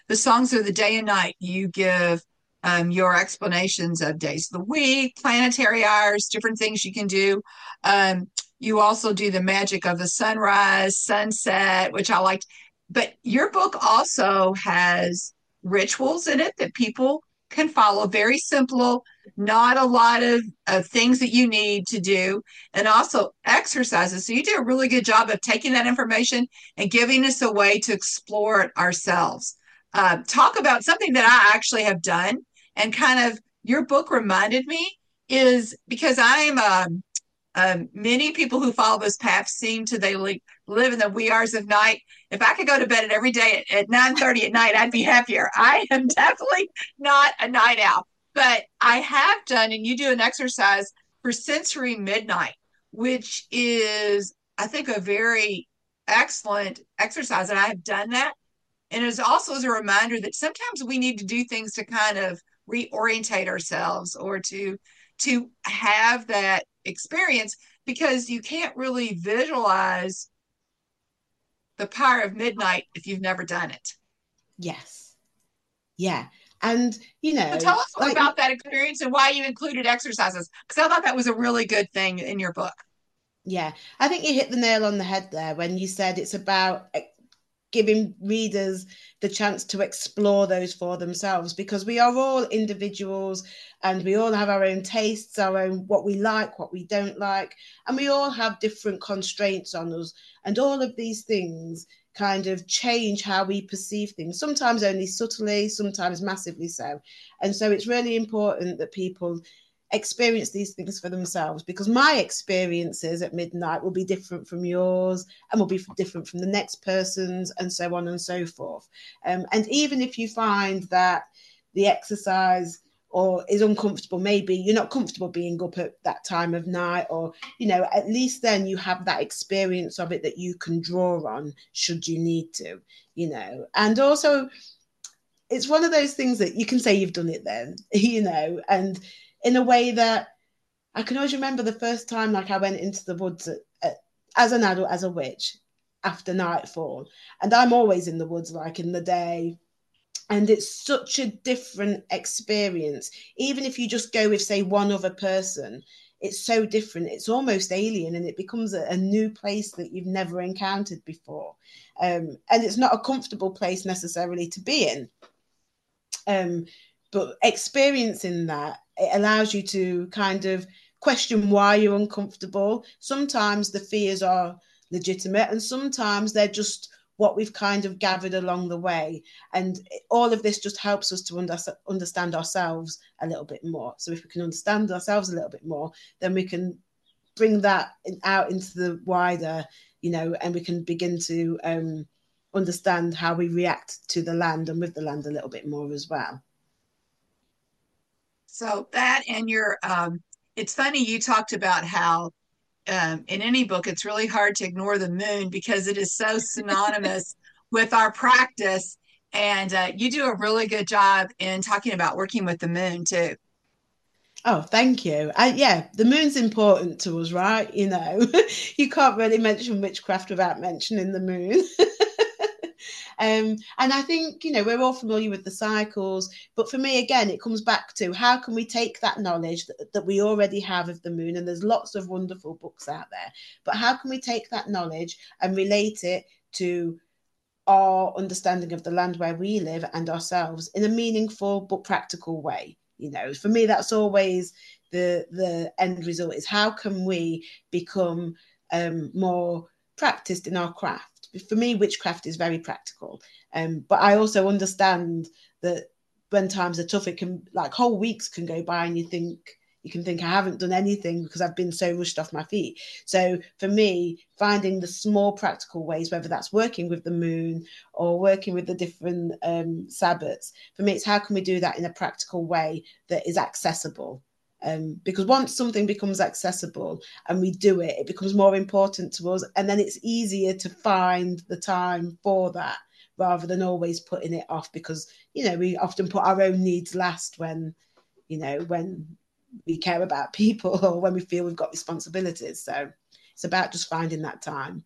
the songs of the day and night, you give um, your explanations of days of the week, planetary hours, different things you can do. Um, you also do the magic of the sunrise, sunset, which I liked. But your book also has rituals in it that people can follow. Very simple, not a lot of, of things that you need to do, and also exercises. So you do a really good job of taking that information and giving us a way to explore it ourselves. Uh, talk about something that I actually have done, and kind of your book reminded me is because I'm um, um, many people who follow this path seem to they live in the wee hours of night. If I could go to bed every day at, at 9 30 at night, I'd be happier. I am definitely not a night owl, but I have done, and you do an exercise for sensory midnight, which is, I think, a very excellent exercise. And I have done that. And it is also as a reminder that sometimes we need to do things to kind of reorientate ourselves or to to have that experience because you can't really visualize the power of midnight if you've never done it. Yes. Yeah. And you know, so tell us like, about that experience and why you included exercises because I thought that was a really good thing in your book. Yeah, I think you hit the nail on the head there when you said it's about giving readers the chance to explore those for themselves because we are all individuals and we all have our own tastes our own what we like what we don't like and we all have different constraints on us. And all of these things kind of change how we perceive things sometimes only subtly sometimes massively so. And so it's really important that people experience these things for themselves because my experiences at midnight will be different from yours and will be different from the next person's and so on and so forth. Um, and even if you find that the exercise or is uncomfortable maybe you're not comfortable being up at that time of night or you know at least then you have that experience of it that you can draw on should you need to you know. And also it's one of those things that you can say you've done it then you know and in a way that I can always remember the first time like I went into the woods at, at, as an adult as a witch after nightfall. And I'm always in the woods like in the day. And it's such a different experience. Even if you just go with say one other person it's so different. It's almost alien and it becomes a, a new place that you've never encountered before. Um, and it's not a comfortable place necessarily to be in. Um, but experiencing that it allows you to kind of question why you're uncomfortable. Sometimes the fears are legitimate, and sometimes they're just what we've kind of gathered along the way. And all of this just helps us to under- understand ourselves a little bit more. So if we can understand ourselves a little bit more, then we can bring that out into the wider, you know, and we can begin to um, understand how we react to the land and with the land a little bit more as well. So that and your, um, it's funny you talked about how um, in any book it's really hard to ignore the moon because it is so synonymous with our practice. And uh, you do a really good job in talking about working with the moon too. Oh, thank you. I, yeah, the moon's important to us, right? You know, you can't really mention witchcraft without mentioning the moon. Um, and I think, you know, we're all familiar with the cycles, but for me, again, it comes back to how can we take that knowledge that, that we already have of the moon? And there's lots of wonderful books out there, but how can we take that knowledge and relate it to our understanding of the land where we live and ourselves in a meaningful but practical way? You know, for me, that's always the the end result is how can we become um, more practiced in our craft for me, witchcraft is very practical. Um, but I also understand that when times are tough, it can like whole weeks can go by and you think you can think I haven't done anything because I've been so rushed off my feet. So for me, finding the small practical ways, whether that's working with the moon or working with the different um, Sabbats, for me, it's how can we do that in a practical way that is accessible. Um, because once something becomes accessible and we do it, it becomes more important to us, and then it's easier to find the time for that rather than always putting it off because you know we often put our own needs last when you know when we care about people or when we feel we've got responsibilities. So it's about just finding that time.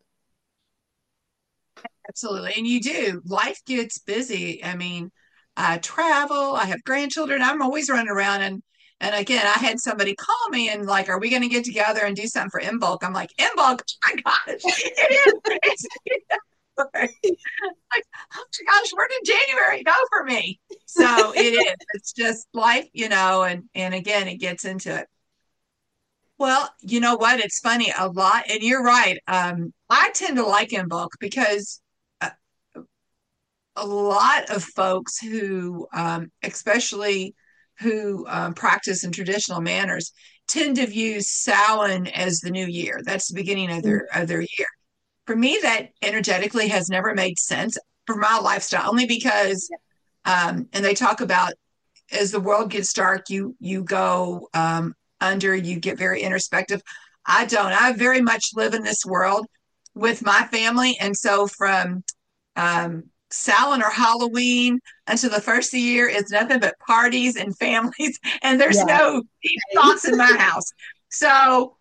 Absolutely. And you do. Life gets busy. I mean i travel i have grandchildren. I'm always running around and and again, I had somebody call me and like, "Are we going to get together and do something for Imbolc? I'm like, "Imbolc, I my it. It is. like, oh my gosh, where did January go for me? So it is. It's just life, you know, and and again, it gets into it. Well, you know what? It's funny a lot, and you're right. Um, I tend to like Imbolc because a, uh, a lot of folks who, um, especially who um, practice in traditional manners, tend to view Samhain as the new year. That's the beginning of their of their year for me, that energetically has never made sense for my lifestyle, only because, um, and they talk about as the world gets dark, you you go um, under, you get very introspective. I don't. I very much live in this world with my family, and so from um, Samhain or Halloween until the first of the year is nothing but parties and families, and there's yeah. no deep thoughts in my house. So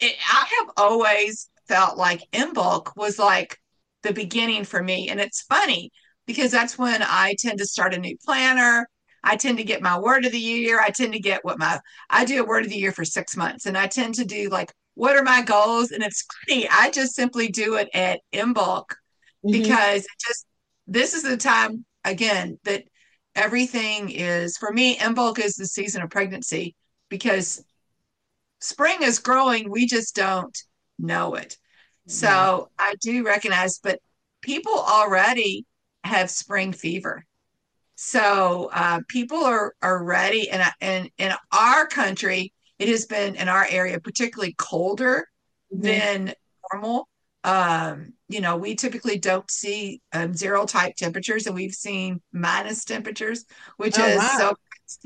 it, I have always felt like Imbolc was like the beginning for me. And it's funny because that's when I tend to start a new planner. I tend to get my word of the year. I tend to get what my I do a word of the year for six months, and I tend to do like what are my goals. And it's funny. I just simply do it at Imbolc mm-hmm. because it just this is the time again that everything is for me. Imbolc is the season of pregnancy because spring is growing. We just don't know it. So I do recognize, but people already have spring fever. So uh, people are are ready, and in in our country, it has been in our area particularly colder mm-hmm. than normal. Um, you know, we typically don't see um, zero type temperatures, and we've seen minus temperatures, which oh, is wow. so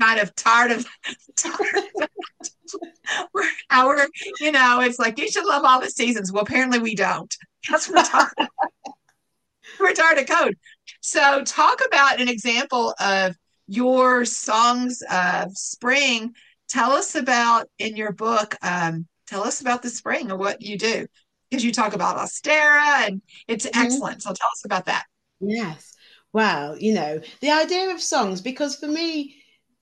kind of tired of, tired of our, you know, it's like you should love all the seasons. Well, apparently we don't. That's what we're We're tired of code. So talk about an example of your songs of spring. Tell us about in your book, um, tell us about the spring and what you do. Because you talk about Ostara and it's mm-hmm. excellent. So tell us about that. Yes. Well, you know, the idea of songs, because for me,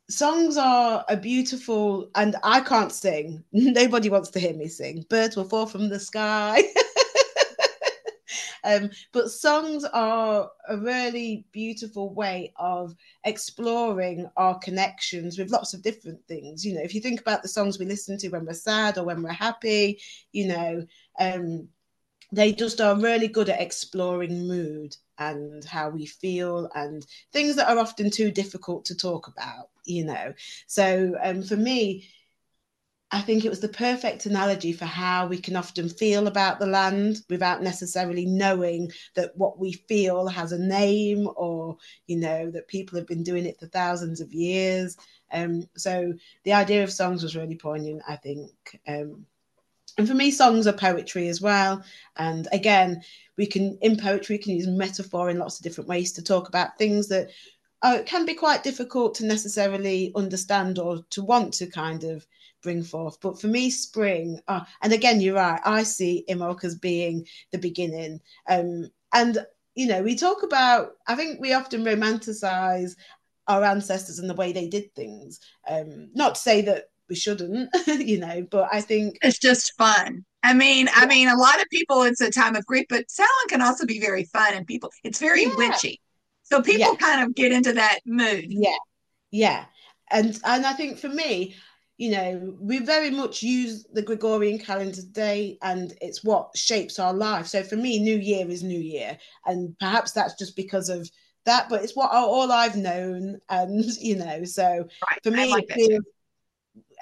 songs are a beautiful and i can't sing nobody wants to hear me sing birds will fall from the sky um, but songs are a really beautiful way of exploring our connections with lots of different things you know if you think about the songs we listen to when we're sad or when we're happy you know um, they just are really good at exploring mood and how we feel and things that are often too difficult to talk about you know so um, for me I think it was the perfect analogy for how we can often feel about the land without necessarily knowing that what we feel has a name or, you know, that people have been doing it for thousands of years. Um, so the idea of songs was really poignant, I think. Um, and for me, songs are poetry as well. And again, we can, in poetry, we can use metaphor in lots of different ways to talk about things that uh, can be quite difficult to necessarily understand or to want to kind of bring forth. But for me, spring, uh, and again, you're right, I see Imbolc as being the beginning. Um, and, you know, we talk about, I think we often romanticize our ancestors and the way they did things. Um, not to say that we shouldn't, you know, but I think it's just fun. I mean, yeah. I mean, a lot of people, it's a time of grief, but Samhain can also be very fun and people, it's very yeah. witchy. So people yeah. kind of get into that mood. Yeah. Yeah. And, and I think for me, you know, we very much use the Gregorian calendar today and it's what shapes our life. So for me, New Year is New Year. And perhaps that's just because of that, but it's what all I've known. And, you know, so right. for me, like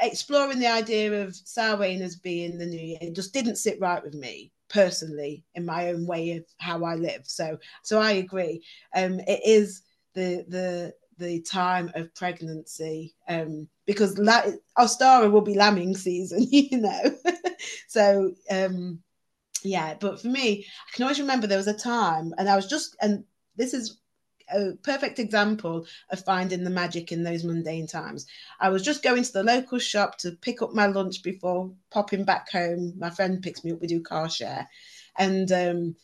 exploring the idea of Samhain as being the New Year just didn't sit right with me personally in my own way of how I live. So, so I agree. Um, it is the, the, the time of pregnancy um, because La- Ostara will be lambing season, you know. so um, yeah, but for me, I can always remember there was a time, and I was just, and this is a perfect example of finding the magic in those mundane times. I was just going to the local shop to pick up my lunch before popping back home. My friend picks me up, we do car share. And um,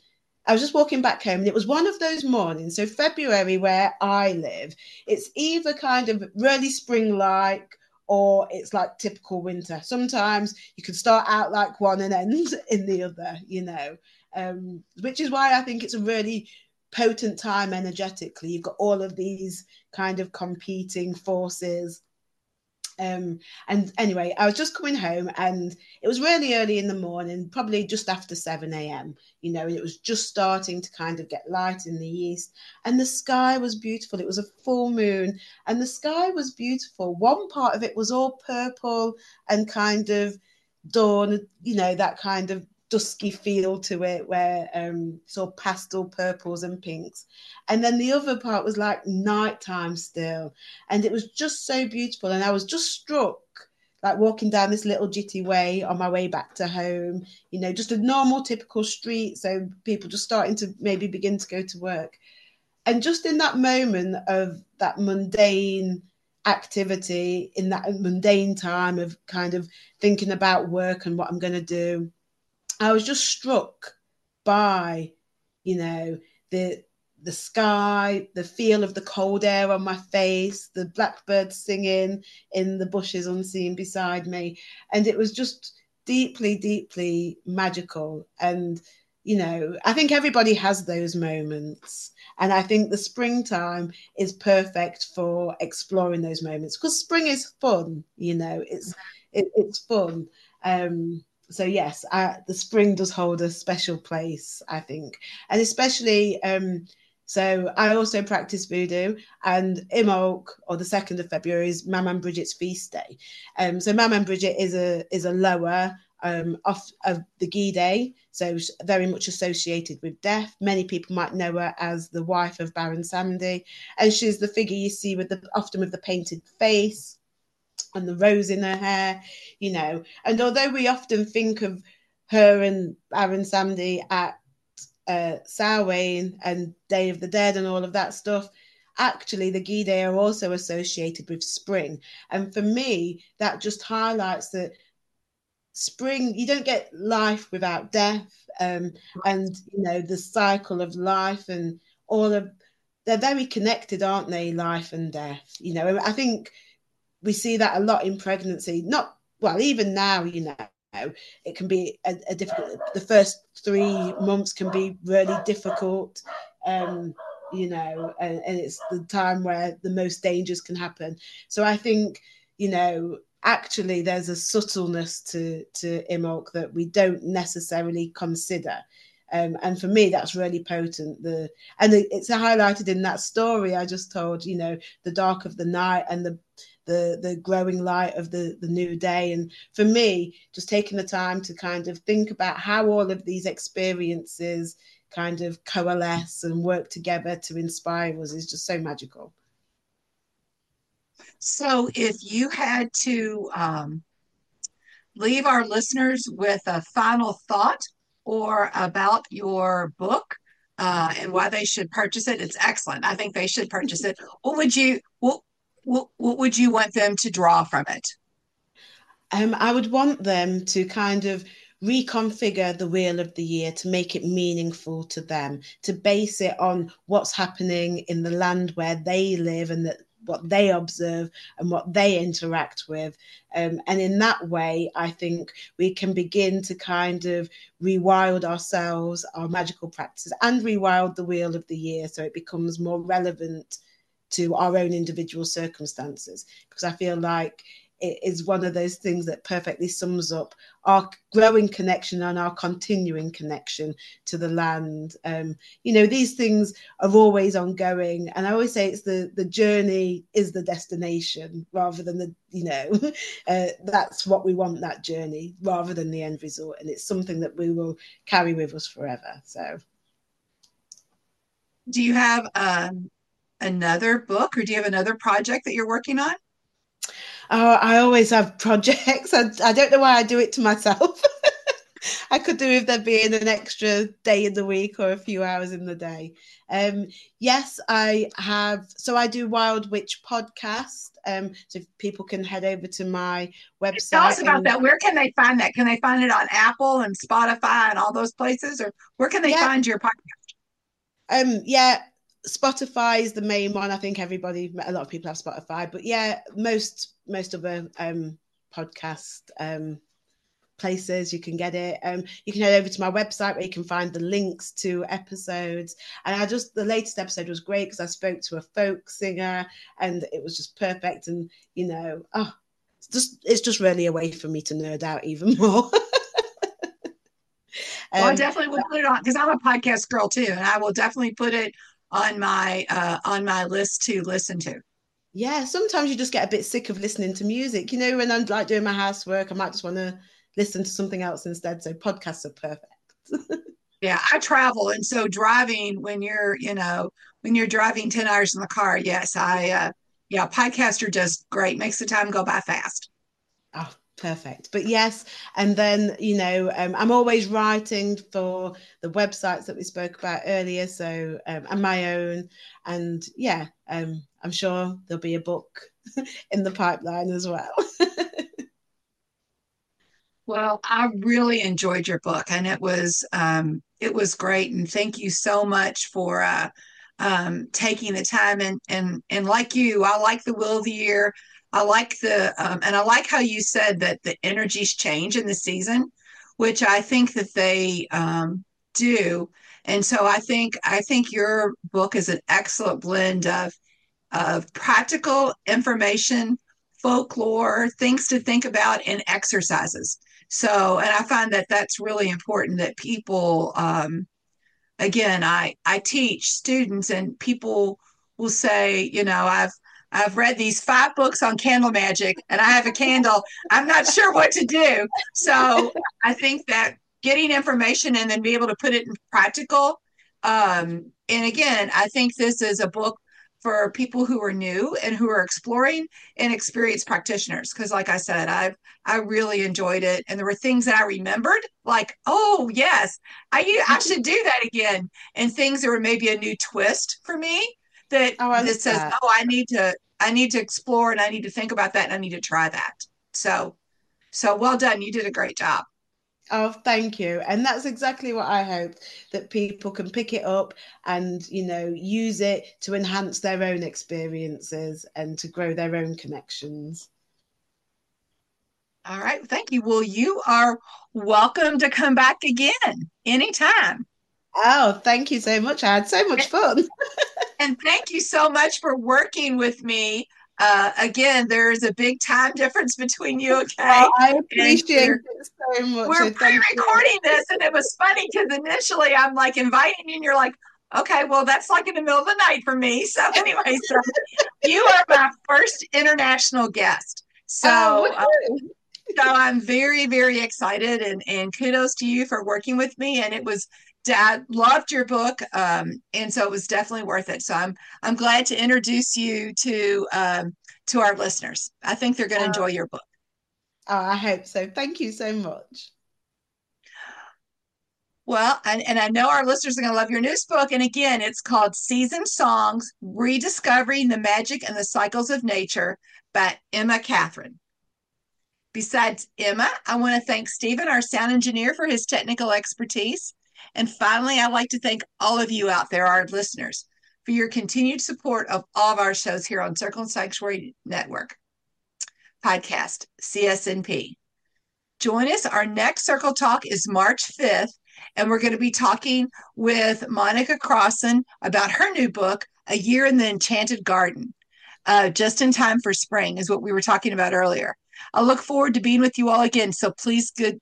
I was just walking back home and it was one of those mornings. So, February, where I live, it's either kind of really spring like or it's like typical winter. Sometimes you can start out like one and end in the other, you know, um, which is why I think it's a really potent time energetically. You've got all of these kind of competing forces um, and anyway, I was just coming home and it was really early in the morning, probably just after 7 a.m. You know, it was just starting to kind of get light in the east, and the sky was beautiful. It was a full moon, and the sky was beautiful. One part of it was all purple and kind of dawn, you know, that kind of dusky feel to it where um sort of pastel purples and pinks. And then the other part was like nighttime still. And it was just so beautiful. And i was just struck like walking down this little jitty way on my way back to home you know just a normal typical street. So people just starting to maybe begin to go to work. And just in that moment of that mundane activity in that mundane time of kind of thinking about work and what i'm going to do I was just struck by, you know, the the sky, the feel of the cold air on my face, the blackbirds singing in the bushes unseen beside me. And it was just deeply, deeply magical. And, you know, I think everybody has those moments. And I think the springtime is perfect for exploring those moments because spring is fun, you know, it's it, it's fun. Um, so yes, I, the spring does hold a special place, I think, and especially. Um, so I also practice voodoo, and Imbolc, or the second of February, is Maman Bridget's feast day. Um, so Maman Bridget is a is a Loa um, off of the Ghede, so very much associated with death. Many people might know her as the wife of Baron Samedi, and she's the figure you see with the often with the painted face and the rose in her hair, you know. And although we often think of her and Baron Samedi at uh, Samhain and Day of the Dead and all of that stuff, actually the Ghede are also associated with spring. And for me, that just highlights that spring, you don't get life without death. Um, and, you know, the cycle of life and all of, they're very connected, aren't they? Life and death. You know, I think we see that a lot in pregnancy. Not well, even now, you know, it can be a, a difficult. The first three months can be really difficult. Um, you know, and, and it's the time where the most dangers can happen. So I think, you know, actually there's a subtleness to to Imbolc that we don't necessarily consider. Um, and for me, that's really potent. The and it's highlighted in that story I just told. You know, the dark of the night and the the the growing light of the the new day and for me just taking the time to kind of think about how all of these experiences kind of coalesce and work together to inspire us is just so magical so if you had to um, leave our listeners with a final thought or about your book uh, and why they should purchase it. It's excellent. I think they should purchase it. What would you what what, what would you want them to draw from it? Um, I would want them to kind of reconfigure the wheel of the year to make it meaningful to them, to base it on what's happening in the land where they live and that what they observe and what they interact with. Um, and in that way, I think we can begin to kind of rewild ourselves, our magical practices, and rewild the wheel of the year so it becomes more relevant to our own individual circumstances because I feel like it is one of those things that perfectly sums up our growing connection and our continuing connection to the land. Um, you know, these things are always ongoing, and I always say it's the the journey is the destination rather than the you know uh, that's what we want that journey rather than the end result, and it's something that we will carry with us forever. So, do you have um, another book, or do you have another project that you're working on? Oh, I always have projects. I, I don't know why I do it to myself. I could do with there being an extra day in the week or a few hours in the day. Um, yes, I have. So I do Wild Witch podcast. Um, so people can head over to my website. Tell us about and, that. Where can they find that? Can they find it on Apple and Spotify and all those places, or where can they yeah. find your podcast? Um, yeah, Spotify is the main one. I think everybody, a lot of people have Spotify, but yeah, most most of the um, podcast um, places you can get it. Um, you can head over to my website where you can find the links to episodes. And I just the latest episode was great because I spoke to a folk singer and it was just perfect. And you know, oh, it's just it's just really a way for me to nerd out even more. well, I um, definitely will put it on because I'm a podcast girl too, and I will definitely put it on my uh, on my list to listen to. Yeah, sometimes you just get a bit sick of listening to music. You know, when I'm like doing my housework, I might just want to listen to something else instead. So podcasts are perfect. yeah, I travel, and so driving when you're, you know, when you're driving ten hours in the car, yes, I, uh, yeah, podcasts are just great. Makes the time go by fast. Oh, perfect. But yes and then you know um, i'm always writing for the websites that we spoke about earlier so um, and my own and yeah um, i'm sure there'll be a book in the pipeline as well. Well i really enjoyed your book and it was um, it was great and thank you so much for uh, um, taking the time and and and like you i like the will of the year I like the, um, and I like how you said that the energies change in the season, which I think that they um, do. And so I think I think your book is an excellent blend of of practical information, folklore, things to think about, and exercises. So, and I find that that's really important that people, um, again, I I teach students, and people will say, you know, I've I've read these five books on candle magic and I have a candle. I'm not sure what to do. So I think that getting information and then be able to put it in practical. Um, and again, I think this is a book for people who are new and who are exploring and experienced practitioners. Because, like I said, I've I really enjoyed it, and there were things that I remembered, like, oh yes, I I should do that again, and things that were maybe a new twist for me that oh, that says, that. oh, I need to I need to explore and I need to think about that and I need to try that. So, so well done. You did a great job. Oh, thank you. And that's exactly what I hope that people can pick it up and, you know, use it to enhance their own experiences and to grow their own connections. All right. Thank you. Well, you are welcome to come back again anytime. Oh, thank you so much. I had so much fun. and thank you so much for working with me. Uh, again, there's a big time difference between you, okay? Oh, I appreciate it so much. We're pre-recording this, and it was funny because initially I'm like inviting you, and you're like, okay, well, that's like in the middle of the night for me. So anyway, so you are my first international guest. So, oh, uh, so I'm very, very excited, and and kudos to you for working with me. And it was dad loved your book um, and so it was definitely worth it. So i'm i'm glad to introduce you to um, to our listeners. I think they're going to enjoy your book. oh i hope so. Thank you so much. Well and, and i know our listeners are going to love your newest book and again it's called season songs rediscovering the magic and the cycles of nature by Emma Kathryn. Besides Emma, I want to thank Stephen, our sound engineer, for his technical expertise. And finally, I'd like to thank all of you out there, our listeners, for your continued support of all of our shows here on Circle and Sanctuary Network podcast, CSNP. Join us. Our next Circle Talk is March 5th, and we're going to be talking with Monica Crosson about her new book, A Year in the Enchanted Garden. uh, just in time for spring, is what we were talking about earlier. I look forward to being with you all again. So please good,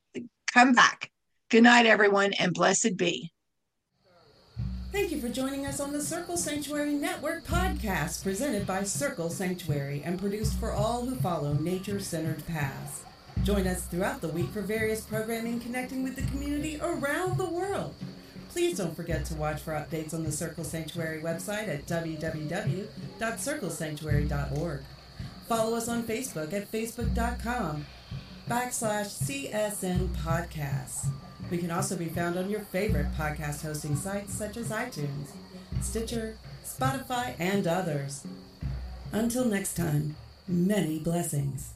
come back. Good night, everyone, and blessed be. Thank you for joining us on the Circle Sanctuary Network podcast presented by Circle Sanctuary and produced for all who follow nature centered paths. Join us throughout the week for various programming connecting with the community around the world. Please don't forget to watch for updates on the Circle Sanctuary website at www.circlesanctuary.org. Follow us on Facebook at facebook.com backslash CSN podcasts. We can also be found on your favorite podcast hosting sites such as iTunes, Stitcher, Spotify, and others. Until next time, many blessings.